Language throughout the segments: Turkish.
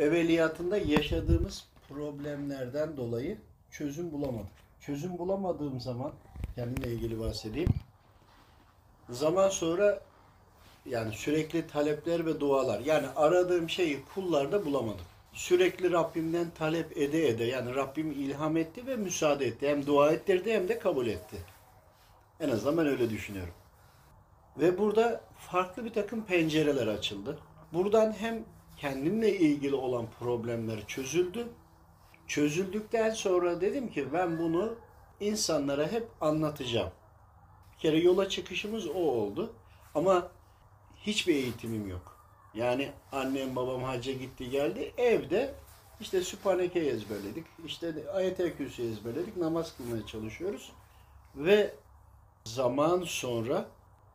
evveliyatında yaşadığımız problemlerden dolayı çözüm bulamadık. Çözüm bulamadığım zaman kendimle ilgili bahsedeyim. Zaman sonra yani sürekli talepler ve dualar. Yani aradığım şeyi kullarda bulamadım. Sürekli Rabbimden talep ede ede yani Rabbim ilham etti ve müsaade etti. Hem dua ettirdi hem de kabul etti. En azından ben öyle düşünüyorum. Ve burada farklı bir takım pencereler açıldı. Buradan hem kendimle ilgili olan problemler çözüldü. Çözüldükten sonra dedim ki ben bunu insanlara hep anlatacağım. Bir kere yola çıkışımız o oldu. Ama hiçbir eğitimim yok. Yani annem babam hacca gitti geldi. Evde işte Sübhaneke ezberledik. İşte ayet-el kürsü ezberledik. Namaz kılmaya çalışıyoruz. Ve zaman sonra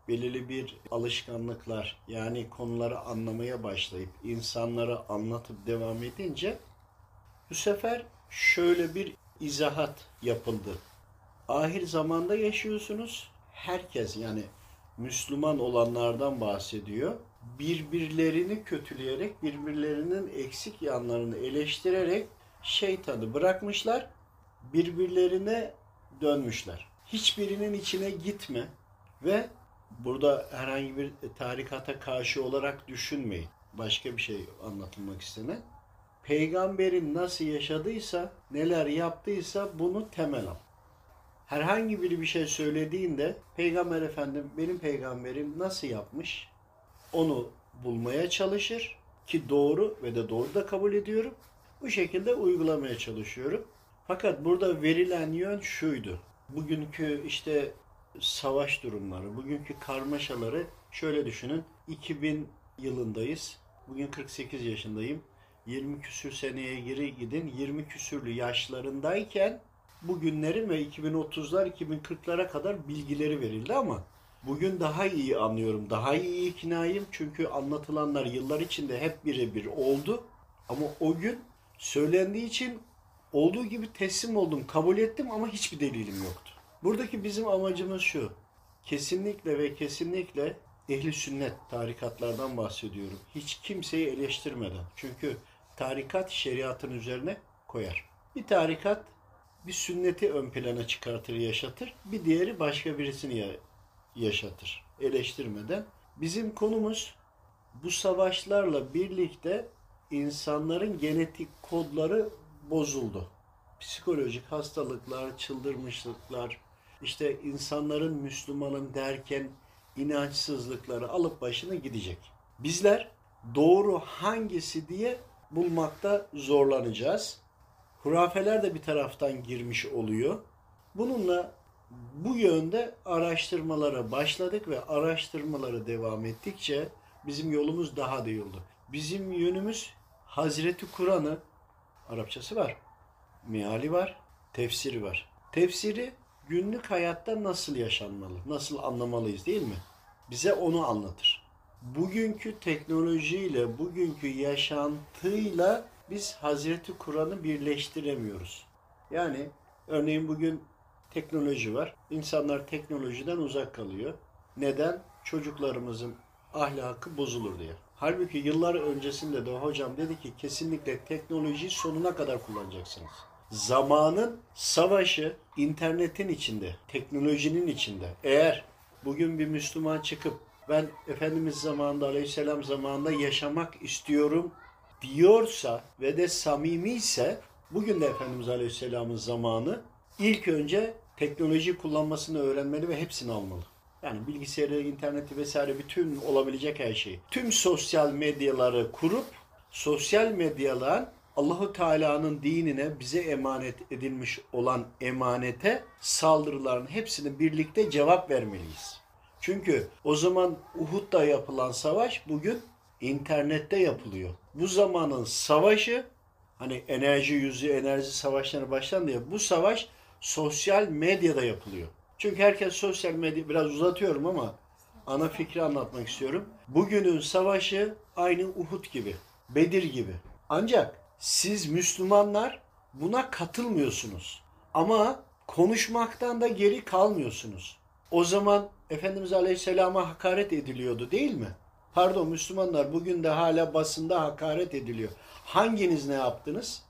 belirli bir alışkanlıklar yani konuları anlamaya başlayıp insanlara anlatıp devam edince bu sefer şöyle bir izahat yapıldı. Ahir zamanda yaşıyorsunuz. Herkes yani Müslüman olanlardan bahsediyor. Birbirlerini kötüleyerek, birbirlerinin eksik yanlarını eleştirerek şeytanı bırakmışlar. Birbirlerine dönmüşler. Hiçbirinin içine gitme ve burada herhangi bir tarikata karşı olarak düşünmeyin. Başka bir şey anlatılmak istenen. Peygamberin nasıl yaşadıysa, neler yaptıysa bunu temel al. Herhangi biri bir şey söylediğinde Peygamber Efendim benim peygamberim nasıl yapmış onu bulmaya çalışır ki doğru ve de doğru da kabul ediyorum. Bu şekilde uygulamaya çalışıyorum. Fakat burada verilen yön şuydu. Bugünkü işte savaş durumları, bugünkü karmaşaları şöyle düşünün. 2000 yılındayız. Bugün 48 yaşındayım. 20 küsür seneye geri gidin. 20 küsürlü yaşlarındayken bugünlerin ve 2030'lar 2040'lara kadar bilgileri verildi ama bugün daha iyi anlıyorum. Daha iyi iknayım çünkü anlatılanlar yıllar içinde hep birebir oldu. Ama o gün söylendiği için olduğu gibi teslim oldum, kabul ettim ama hiçbir delilim yoktu. Buradaki bizim amacımız şu. Kesinlikle ve kesinlikle ehli sünnet tarikatlardan bahsediyorum. Hiç kimseyi eleştirmeden. Çünkü tarikat şeriatın üzerine koyar. Bir tarikat bir sünneti ön plana çıkartır, yaşatır. Bir diğeri başka birisini ya- yaşatır. Eleştirmeden. Bizim konumuz bu savaşlarla birlikte insanların genetik kodları bozuldu. Psikolojik hastalıklar, çıldırmışlıklar, işte insanların Müslümanın derken inançsızlıkları alıp başını gidecek. Bizler doğru hangisi diye bulmakta zorlanacağız. Hurafeler de bir taraftan girmiş oluyor. Bununla bu yönde araştırmalara başladık ve araştırmalara devam ettikçe bizim yolumuz daha da oldu. Bizim yönümüz Hazreti Kur'an'ı Arapçası var, meali var, tefsiri var. Tefsiri günlük hayatta nasıl yaşanmalı, nasıl anlamalıyız değil mi? Bize onu anlatır. Bugünkü teknolojiyle, bugünkü yaşantıyla biz Hazreti Kur'an'ı birleştiremiyoruz. Yani örneğin bugün teknoloji var. İnsanlar teknolojiden uzak kalıyor. Neden? Çocuklarımızın ahlakı bozulur diye. Halbuki yıllar öncesinde de hocam dedi ki kesinlikle teknolojiyi sonuna kadar kullanacaksınız. Zamanın savaşı internetin içinde, teknolojinin içinde. Eğer bugün bir Müslüman çıkıp ben Efendimiz zamanında aleyhisselam zamanında yaşamak istiyorum diyorsa ve de samimi ise bugün de Efendimiz Aleyhisselam'ın zamanı ilk önce teknoloji kullanmasını öğrenmeli ve hepsini almalı. Yani bilgisayarı, interneti vesaire bütün olabilecek her şeyi. Tüm sosyal medyaları kurup sosyal medyalan Allahu Teala'nın dinine bize emanet edilmiş olan emanete saldırıların hepsini birlikte cevap vermeliyiz. Çünkü o zaman Uhud'da yapılan savaş bugün internette yapılıyor. Bu zamanın savaşı hani enerji yüzü enerji savaşları başlandı ya bu savaş sosyal medyada yapılıyor. Çünkü herkes sosyal medya biraz uzatıyorum ama ana fikri anlatmak istiyorum. Bugünün savaşı aynı Uhud gibi, Bedir gibi. Ancak siz Müslümanlar buna katılmıyorsunuz. Ama konuşmaktan da geri kalmıyorsunuz. O zaman Efendimiz Aleyhisselam'a hakaret ediliyordu değil mi? Pardon Müslümanlar bugün de hala basında hakaret ediliyor. Hanginiz ne yaptınız?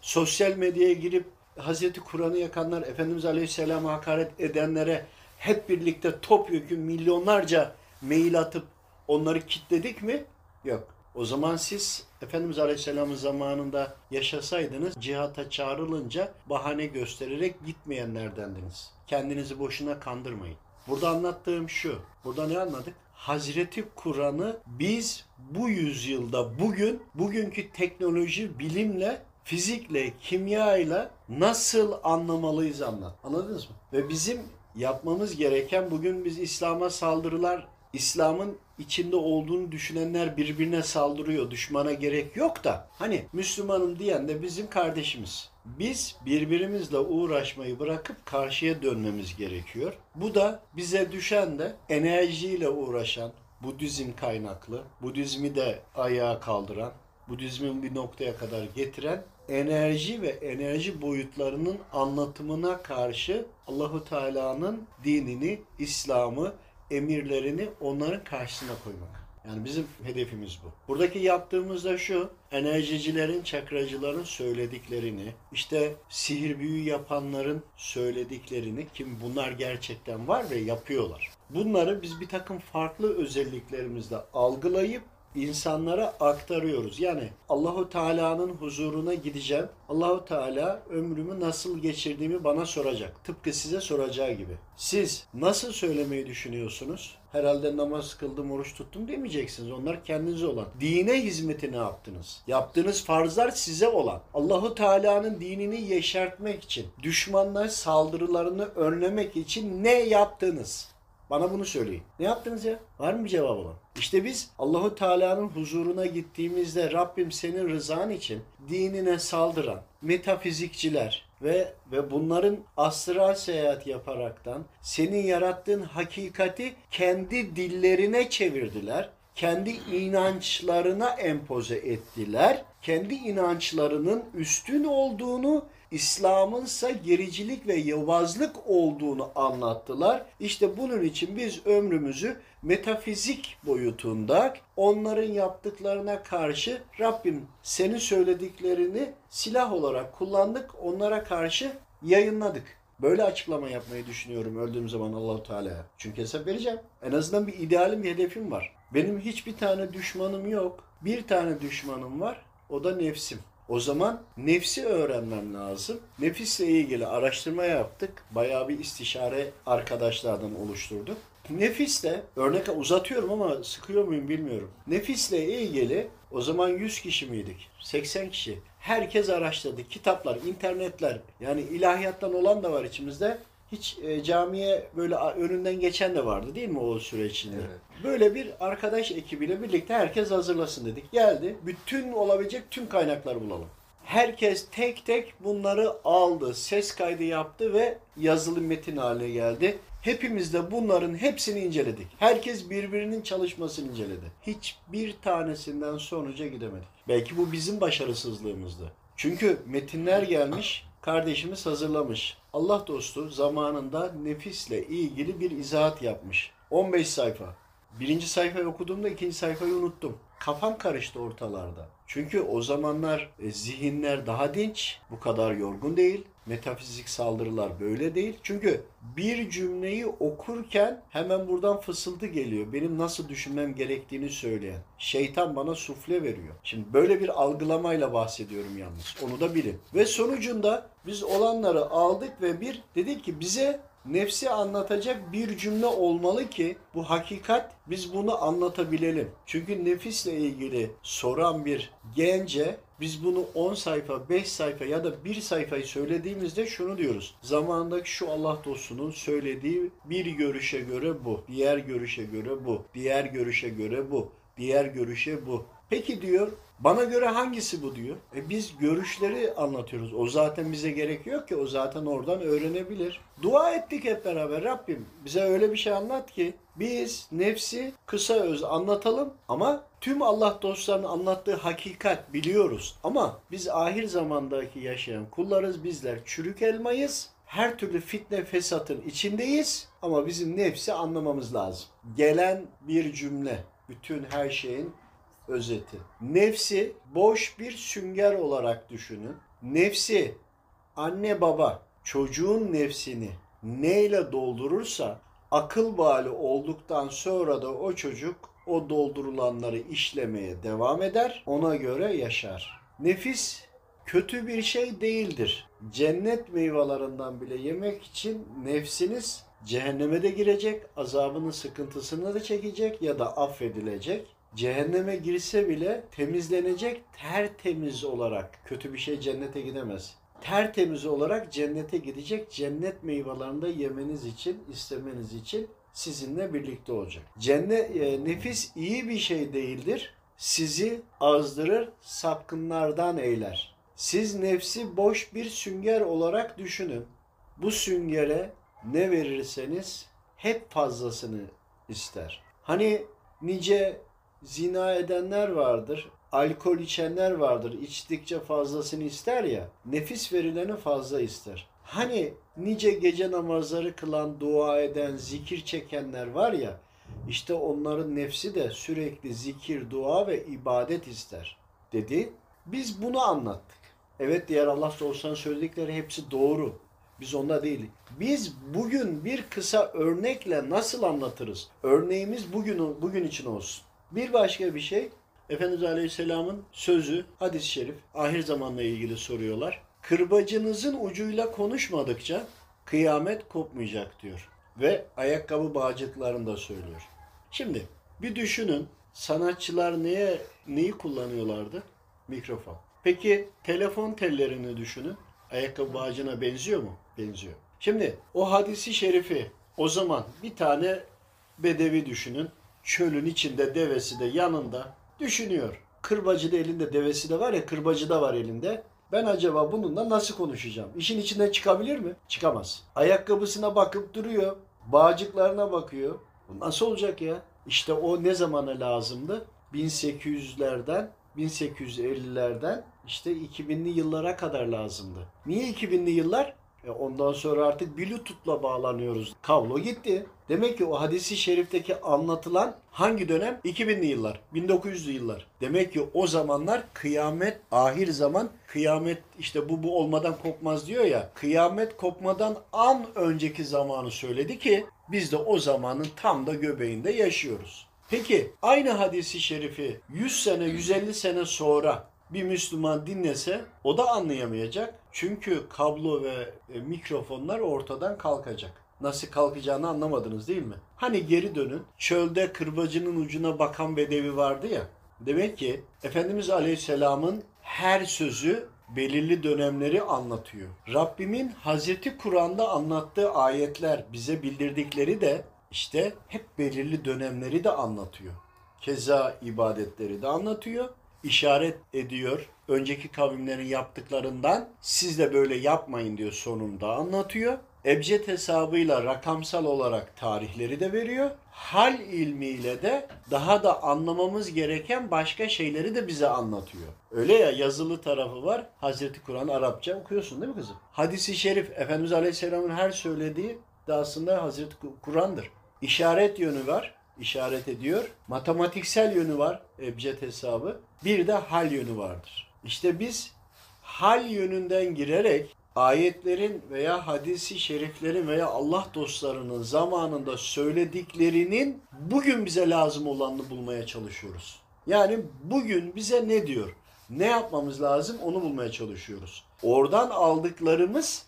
Sosyal medyaya girip Hazreti Kur'an'ı yakanlar, Efendimiz Aleyhisselam'a hakaret edenlere hep birlikte topyekun milyonlarca mail atıp onları kitledik mi? Yok. O zaman siz Efendimiz Aleyhisselam'ın zamanında yaşasaydınız cihata çağrılınca bahane göstererek gitmeyenlerdendiniz. Kendinizi boşuna kandırmayın. Burada anlattığım şu. Burada ne anladık? Hazreti Kur'an'ı biz bu yüzyılda bugün bugünkü teknoloji, bilimle, fizikle, kimyayla nasıl anlamalıyız anlat. Anladınız mı? Ve bizim yapmamız gereken bugün biz İslam'a saldırılar, İslam'ın içinde olduğunu düşünenler birbirine saldırıyor. Düşmana gerek yok da. Hani Müslümanım diyen de bizim kardeşimiz. Biz birbirimizle uğraşmayı bırakıp karşıya dönmemiz gerekiyor. Bu da bize düşen de enerjiyle uğraşan, Budizm kaynaklı, Budizmi de ayağa kaldıran, Budizmin bir noktaya kadar getiren enerji ve enerji boyutlarının anlatımına karşı Allahu Teala'nın dinini, İslam'ı, emirlerini onların karşısına koymak. Yani bizim hedefimiz bu. Buradaki yaptığımız da şu, enerjicilerin, çakracıların söylediklerini, işte sihir büyü yapanların söylediklerini, kim bunlar gerçekten var ve yapıyorlar. Bunları biz bir takım farklı özelliklerimizle algılayıp insanlara aktarıyoruz. Yani Allahu Teala'nın huzuruna gideceğim. Allahu Teala ömrümü nasıl geçirdiğimi bana soracak. Tıpkı size soracağı gibi. Siz nasıl söylemeyi düşünüyorsunuz? Herhalde namaz kıldım, oruç tuttum demeyeceksiniz. Onlar kendinize olan. Dine hizmeti ne yaptınız? Yaptığınız farzlar size olan. Allahu Teala'nın dinini yeşertmek için, düşmanlar saldırılarını önlemek için ne yaptınız? Bana bunu söyleyin. Ne yaptınız ya? Var mı cevap olan? İşte biz Allahu Teala'nın huzuruna gittiğimizde Rabbim senin rızan için dinine saldıran metafizikçiler ve ve bunların astral seyahat yaparaktan senin yarattığın hakikati kendi dillerine çevirdiler. Kendi inançlarına empoze ettiler. Kendi inançlarının üstün olduğunu İslam'ınsa gericilik ve yobazlık olduğunu anlattılar. İşte bunun için biz ömrümüzü metafizik boyutunda onların yaptıklarına karşı Rabbim senin söylediklerini silah olarak kullandık. Onlara karşı yayınladık. Böyle açıklama yapmayı düşünüyorum öldüğüm zaman Allahu Teala'ya. Çünkü hesap vereceğim. En azından bir idealim, bir hedefim var. Benim hiçbir tane düşmanım yok. Bir tane düşmanım var. O da nefsim. O zaman nefsi öğrenmem lazım. Nefisle ilgili araştırma yaptık. Bayağı bir istişare arkadaşlardan oluşturduk. Nefisle, örnek uzatıyorum ama sıkıyor muyum bilmiyorum. Nefisle ilgili o zaman 100 kişi miydik? 80 kişi. Herkes araştırdı. Kitaplar, internetler yani ilahiyattan olan da var içimizde. Hiç e, camiye böyle önünden geçen de vardı değil mi o süre içinde? Evet. Böyle bir arkadaş ekibiyle birlikte herkes hazırlasın dedik. Geldi. Bütün olabilecek tüm kaynakları bulalım. Herkes tek tek bunları aldı, ses kaydı yaptı ve yazılı metin haline geldi. Hepimiz de bunların hepsini inceledik. Herkes birbirinin çalışmasını inceledi. Hiçbir tanesinden sonuca gidemedik. Belki bu bizim başarısızlığımızdı. Çünkü metinler gelmiş, kardeşimiz hazırlamış. Allah dostu zamanında nefisle ilgili bir izahat yapmış. 15 sayfa. Birinci sayfayı okuduğumda ikinci sayfayı unuttum. Kafam karıştı ortalarda. Çünkü o zamanlar e, zihinler daha dinç, bu kadar yorgun değil. Metafizik saldırılar böyle değil. Çünkü bir cümleyi okurken hemen buradan fısıltı geliyor. Benim nasıl düşünmem gerektiğini söyleyen. Şeytan bana sufle veriyor. Şimdi böyle bir algılamayla bahsediyorum yalnız. Onu da bilin. Ve sonucunda biz olanları aldık ve bir dedik ki bize nefsi anlatacak bir cümle olmalı ki bu hakikat biz bunu anlatabilelim. Çünkü nefisle ilgili soran bir gence biz bunu 10 sayfa, 5 sayfa ya da 1 sayfayı söylediğimizde şunu diyoruz. Zamanındaki şu Allah dostunun söylediği bir görüşe göre bu, diğer görüşe göre bu, diğer görüşe göre bu, diğer görüşe bu. Peki diyor bana göre hangisi bu diyor. E biz görüşleri anlatıyoruz. O zaten bize gerek yok ki. O zaten oradan öğrenebilir. Dua ettik hep beraber. Rabbim bize öyle bir şey anlat ki biz nefsi kısa öz anlatalım ama tüm Allah dostlarının anlattığı hakikat biliyoruz. Ama biz ahir zamandaki yaşayan kullarız. Bizler çürük elmayız. Her türlü fitne fesatın içindeyiz ama bizim nefsi anlamamız lazım. Gelen bir cümle bütün her şeyin özeti. Nefsi boş bir sünger olarak düşünün. Nefsi anne baba çocuğun nefsini neyle doldurursa akıl bali olduktan sonra da o çocuk o doldurulanları işlemeye devam eder. Ona göre yaşar. Nefis kötü bir şey değildir. Cennet meyvelerinden bile yemek için nefsiniz cehenneme de girecek, azabının sıkıntısını da çekecek ya da affedilecek. Cehenneme girse bile temizlenecek tertemiz olarak. Kötü bir şey cennete gidemez. Tertemiz olarak cennete gidecek. Cennet meyvelerini de yemeniz için, istemeniz için sizinle birlikte olacak. Cennet e, nefis iyi bir şey değildir. Sizi azdırır, sapkınlardan eyler. Siz nefsi boş bir sünger olarak düşünün. Bu süngere ne verirseniz hep fazlasını ister. Hani nice zina edenler vardır, alkol içenler vardır. İçtikçe fazlasını ister ya. Nefis verileni fazla ister. Hani nice gece namazları kılan, dua eden, zikir çekenler var ya. İşte onların nefsi de sürekli zikir, dua ve ibadet ister dedi. Biz bunu anlattık. Evet diğer Allah dostlarının söyledikleri hepsi doğru. Biz onda değiliz. Biz bugün bir kısa örnekle nasıl anlatırız? Örneğimiz bugün bugün için olsun. Bir başka bir şey Efendimiz Aleyhisselam'ın sözü hadis-i şerif ahir zamanla ilgili soruyorlar. Kırbacınızın ucuyla konuşmadıkça kıyamet kopmayacak diyor. Ve ayakkabı bağcıklarını da söylüyor. Şimdi bir düşünün sanatçılar neye neyi kullanıyorlardı? Mikrofon. Peki telefon tellerini düşünün. Ayakkabı bağcına benziyor mu? Benziyor. Şimdi o hadisi şerifi o zaman bir tane bedevi düşünün. Çölün içinde devesi de yanında düşünüyor. Kırbacı da elinde devesi de var ya kırbacı da var elinde. Ben acaba bununla nasıl konuşacağım? İşin içinden çıkabilir mi? Çıkamaz. Ayakkabısına bakıp duruyor. Bağcıklarına bakıyor. Bu nasıl olacak ya? İşte o ne zamana lazımdı? 1800'lerden 1850'lerden işte 2000'li yıllara kadar lazımdı. Niye 2000'li yıllar? E ondan sonra artık Bluetooth'la bağlanıyoruz. Kablo gitti. Demek ki o hadisi şerifteki anlatılan hangi dönem? 2000'li yıllar, 1900'lü yıllar. Demek ki o zamanlar kıyamet, ahir zaman kıyamet işte bu bu olmadan kopmaz diyor ya. Kıyamet kopmadan an önceki zamanı söyledi ki biz de o zamanın tam da göbeğinde yaşıyoruz. Peki aynı hadisi şerifi 100 sene 150 sene sonra bir Müslüman dinlese o da anlayamayacak. Çünkü kablo ve e, mikrofonlar ortadan kalkacak. Nasıl kalkacağını anlamadınız değil mi? Hani geri dönün. Çölde kırbacının ucuna bakan bedevi vardı ya. Demek ki Efendimiz Aleyhisselam'ın her sözü belirli dönemleri anlatıyor. Rabbimin Hazreti Kur'an'da anlattığı ayetler bize bildirdikleri de işte hep belirli dönemleri de anlatıyor. Keza ibadetleri de anlatıyor işaret ediyor. Önceki kavimlerin yaptıklarından siz de böyle yapmayın diyor sonunda anlatıyor. Ebced hesabıyla rakamsal olarak tarihleri de veriyor. Hal ilmiyle de daha da anlamamız gereken başka şeyleri de bize anlatıyor. Öyle ya yazılı tarafı var. Hazreti Kur'an Arapça okuyorsun değil mi kızım? Hadisi şerif Efendimiz Aleyhisselam'ın her söylediği de aslında Hazreti Kur'an'dır. İşaret yönü var işaret ediyor. Matematiksel yönü var ebced hesabı. Bir de hal yönü vardır. İşte biz hal yönünden girerek ayetlerin veya hadisi şeriflerin veya Allah dostlarının zamanında söylediklerinin bugün bize lazım olanını bulmaya çalışıyoruz. Yani bugün bize ne diyor? Ne yapmamız lazım onu bulmaya çalışıyoruz. Oradan aldıklarımız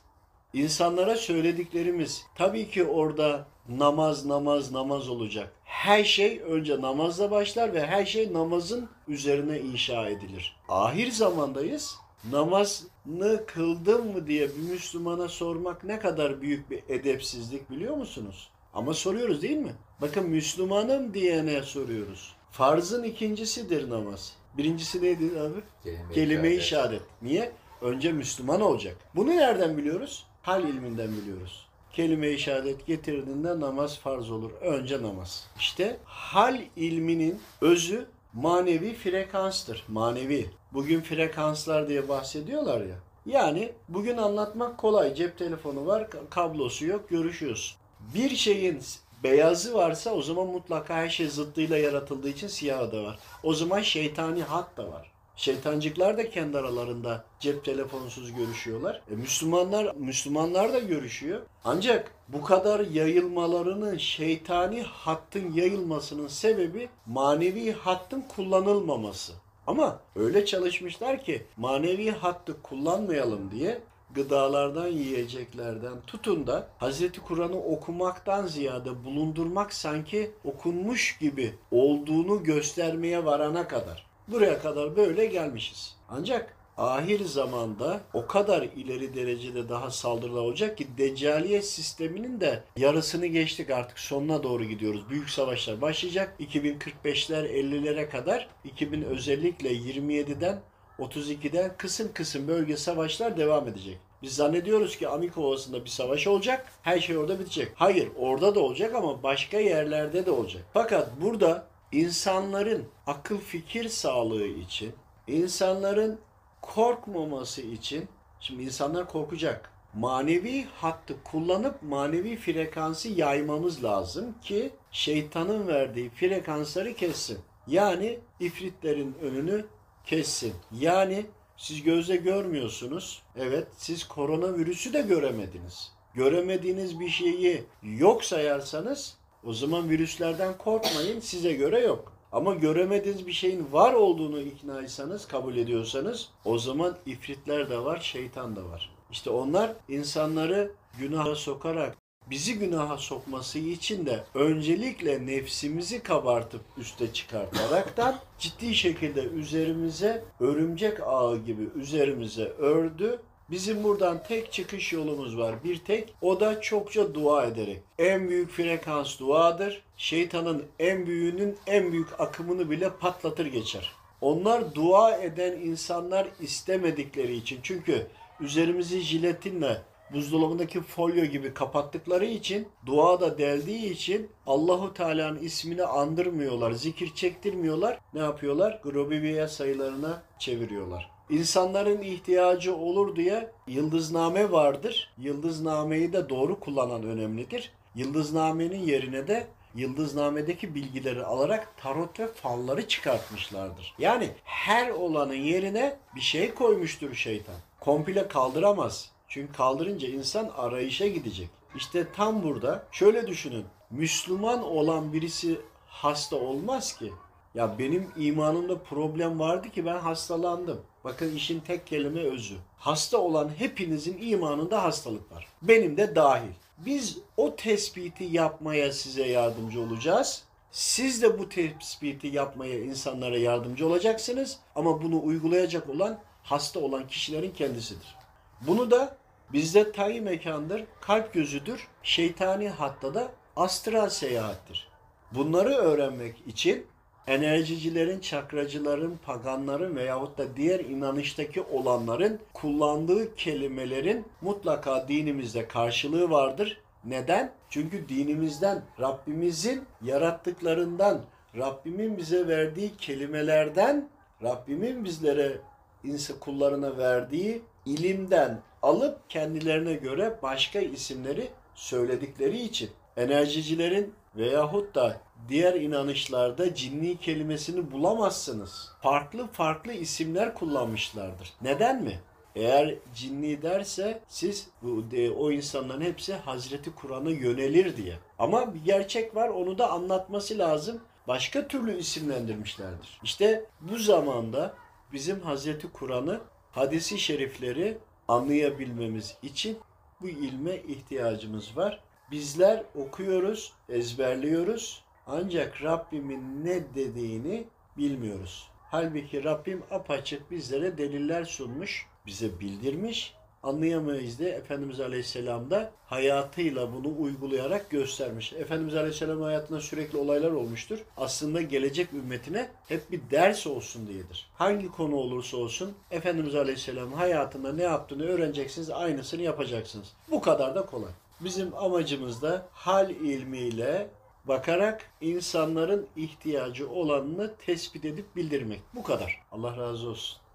insanlara söylediklerimiz. Tabii ki orada namaz namaz namaz olacak. Her şey önce namazla başlar ve her şey namazın üzerine inşa edilir. Ahir zamandayız. Namazını kıldın mı diye bir Müslümana sormak ne kadar büyük bir edepsizlik biliyor musunuz? Ama soruyoruz değil mi? Bakın Müslümanım diyene soruyoruz. Farzın ikincisidir namaz. Birincisi neydi abi? Kelime, Kelime işaret. işaret. Niye? Önce Müslüman olacak. Bunu nereden biliyoruz? Hal ilminden biliyoruz kelime-i şehadet getirdiğinde namaz farz olur. Önce namaz. İşte hal ilminin özü manevi frekanstır. Manevi. Bugün frekanslar diye bahsediyorlar ya. Yani bugün anlatmak kolay. Cep telefonu var, kablosu yok, görüşüyorsun. Bir şeyin beyazı varsa o zaman mutlaka her şey zıttıyla yaratıldığı için siyahı da var. O zaman şeytani hat da var. Şeytancıklar da kendi aralarında cep telefonsuz görüşüyorlar. E, Müslümanlar Müslümanlar da görüşüyor. Ancak bu kadar yayılmalarının şeytani hattın yayılmasının sebebi manevi hattın kullanılmaması. Ama öyle çalışmışlar ki manevi hattı kullanmayalım diye gıdalardan, yiyeceklerden tutun da Hazreti Kur'an'ı okumaktan ziyade bulundurmak sanki okunmuş gibi olduğunu göstermeye varana kadar. Buraya kadar böyle gelmişiz. Ancak ahir zamanda o kadar ileri derecede daha saldırılar olacak ki Deccaliye sisteminin de yarısını geçtik artık sonuna doğru gidiyoruz. Büyük savaşlar başlayacak. 2045'ler 50'lere kadar 2000 özellikle 27'den 32'den kısım kısım bölge savaşlar devam edecek. Biz zannediyoruz ki Amik Ovası'nda bir savaş olacak. Her şey orada bitecek. Hayır orada da olacak ama başka yerlerde de olacak. Fakat burada insanların akıl fikir sağlığı için, insanların korkmaması için, şimdi insanlar korkacak. Manevi hattı kullanıp manevi frekansı yaymamız lazım ki şeytanın verdiği frekansları kessin. Yani ifritlerin önünü kessin. Yani siz gözle görmüyorsunuz. Evet siz koronavirüsü de göremediniz. Göremediğiniz bir şeyi yok sayarsanız o zaman virüslerden korkmayın size göre yok. Ama göremediğiniz bir şeyin var olduğunu iknaysanız, kabul ediyorsanız o zaman ifritler de var, şeytan da var. İşte onlar insanları günaha sokarak bizi günaha sokması için de öncelikle nefsimizi kabartıp üste çıkartaraktan ciddi şekilde üzerimize örümcek ağı gibi üzerimize ördü. Bizim buradan tek çıkış yolumuz var. Bir tek o da çokça dua ederek. En büyük frekans duadır. Şeytanın en büyüğünün en büyük akımını bile patlatır geçer. Onlar dua eden insanlar istemedikleri için. Çünkü üzerimizi jiletinle buzdolabındaki folyo gibi kapattıkları için, dua da deldiği için Allahu Teala'nın ismini andırmıyorlar, zikir çektirmiyorlar. Ne yapıyorlar? Grobiviye sayılarına çeviriyorlar. İnsanların ihtiyacı olur diye yıldızname vardır. Yıldıznameyi de doğru kullanan önemlidir. Yıldıznamenin yerine de yıldıznamedeki bilgileri alarak tarot ve falları çıkartmışlardır. Yani her olanın yerine bir şey koymuştur şeytan. Komple kaldıramaz. Çünkü kaldırınca insan arayışa gidecek. İşte tam burada şöyle düşünün. Müslüman olan birisi hasta olmaz ki. Ya benim imanımda problem vardı ki ben hastalandım. Bakın işin tek kelime özü. Hasta olan hepinizin imanında hastalık var. Benim de dahil. Biz o tespiti yapmaya size yardımcı olacağız. Siz de bu tespiti yapmaya insanlara yardımcı olacaksınız. Ama bunu uygulayacak olan hasta olan kişilerin kendisidir. Bunu da bizde tayi mekandır, kalp gözüdür, şeytani hatta da astral seyahattir. Bunları öğrenmek için enerjicilerin, çakracıların, paganların veyahut da diğer inanıştaki olanların kullandığı kelimelerin mutlaka dinimizde karşılığı vardır. Neden? Çünkü dinimizden, Rabbimizin yarattıklarından, Rabbimin bize verdiği kelimelerden, Rabbimin bizlere insan kullarına verdiği ilimden alıp kendilerine göre başka isimleri söyledikleri için enerjicilerin veyahut da diğer inanışlarda cinni kelimesini bulamazsınız. Farklı farklı isimler kullanmışlardır. Neden mi? Eğer cinni derse siz bu o insanların hepsi Hazreti Kur'an'a yönelir diye. Ama bir gerçek var onu da anlatması lazım. Başka türlü isimlendirmişlerdir. İşte bu zamanda bizim Hazreti Kur'an'ı hadisi şerifleri anlayabilmemiz için bu ilme ihtiyacımız var. Bizler okuyoruz, ezberliyoruz ancak Rabbimin ne dediğini bilmiyoruz. Halbuki Rabbim apaçık bizlere deliller sunmuş, bize bildirmiş. Anlayamayız de Efendimiz Aleyhisselam da hayatıyla bunu uygulayarak göstermiş. Efendimiz Aleyhisselam hayatında sürekli olaylar olmuştur. Aslında gelecek ümmetine hep bir ders olsun diyedir. Hangi konu olursa olsun Efendimiz Aleyhisselam hayatında ne yaptığını öğreneceksiniz, aynısını yapacaksınız. Bu kadar da kolay. Bizim amacımız da hal ilmiyle bakarak insanların ihtiyacı olanını tespit edip bildirmek. Bu kadar. Allah razı olsun.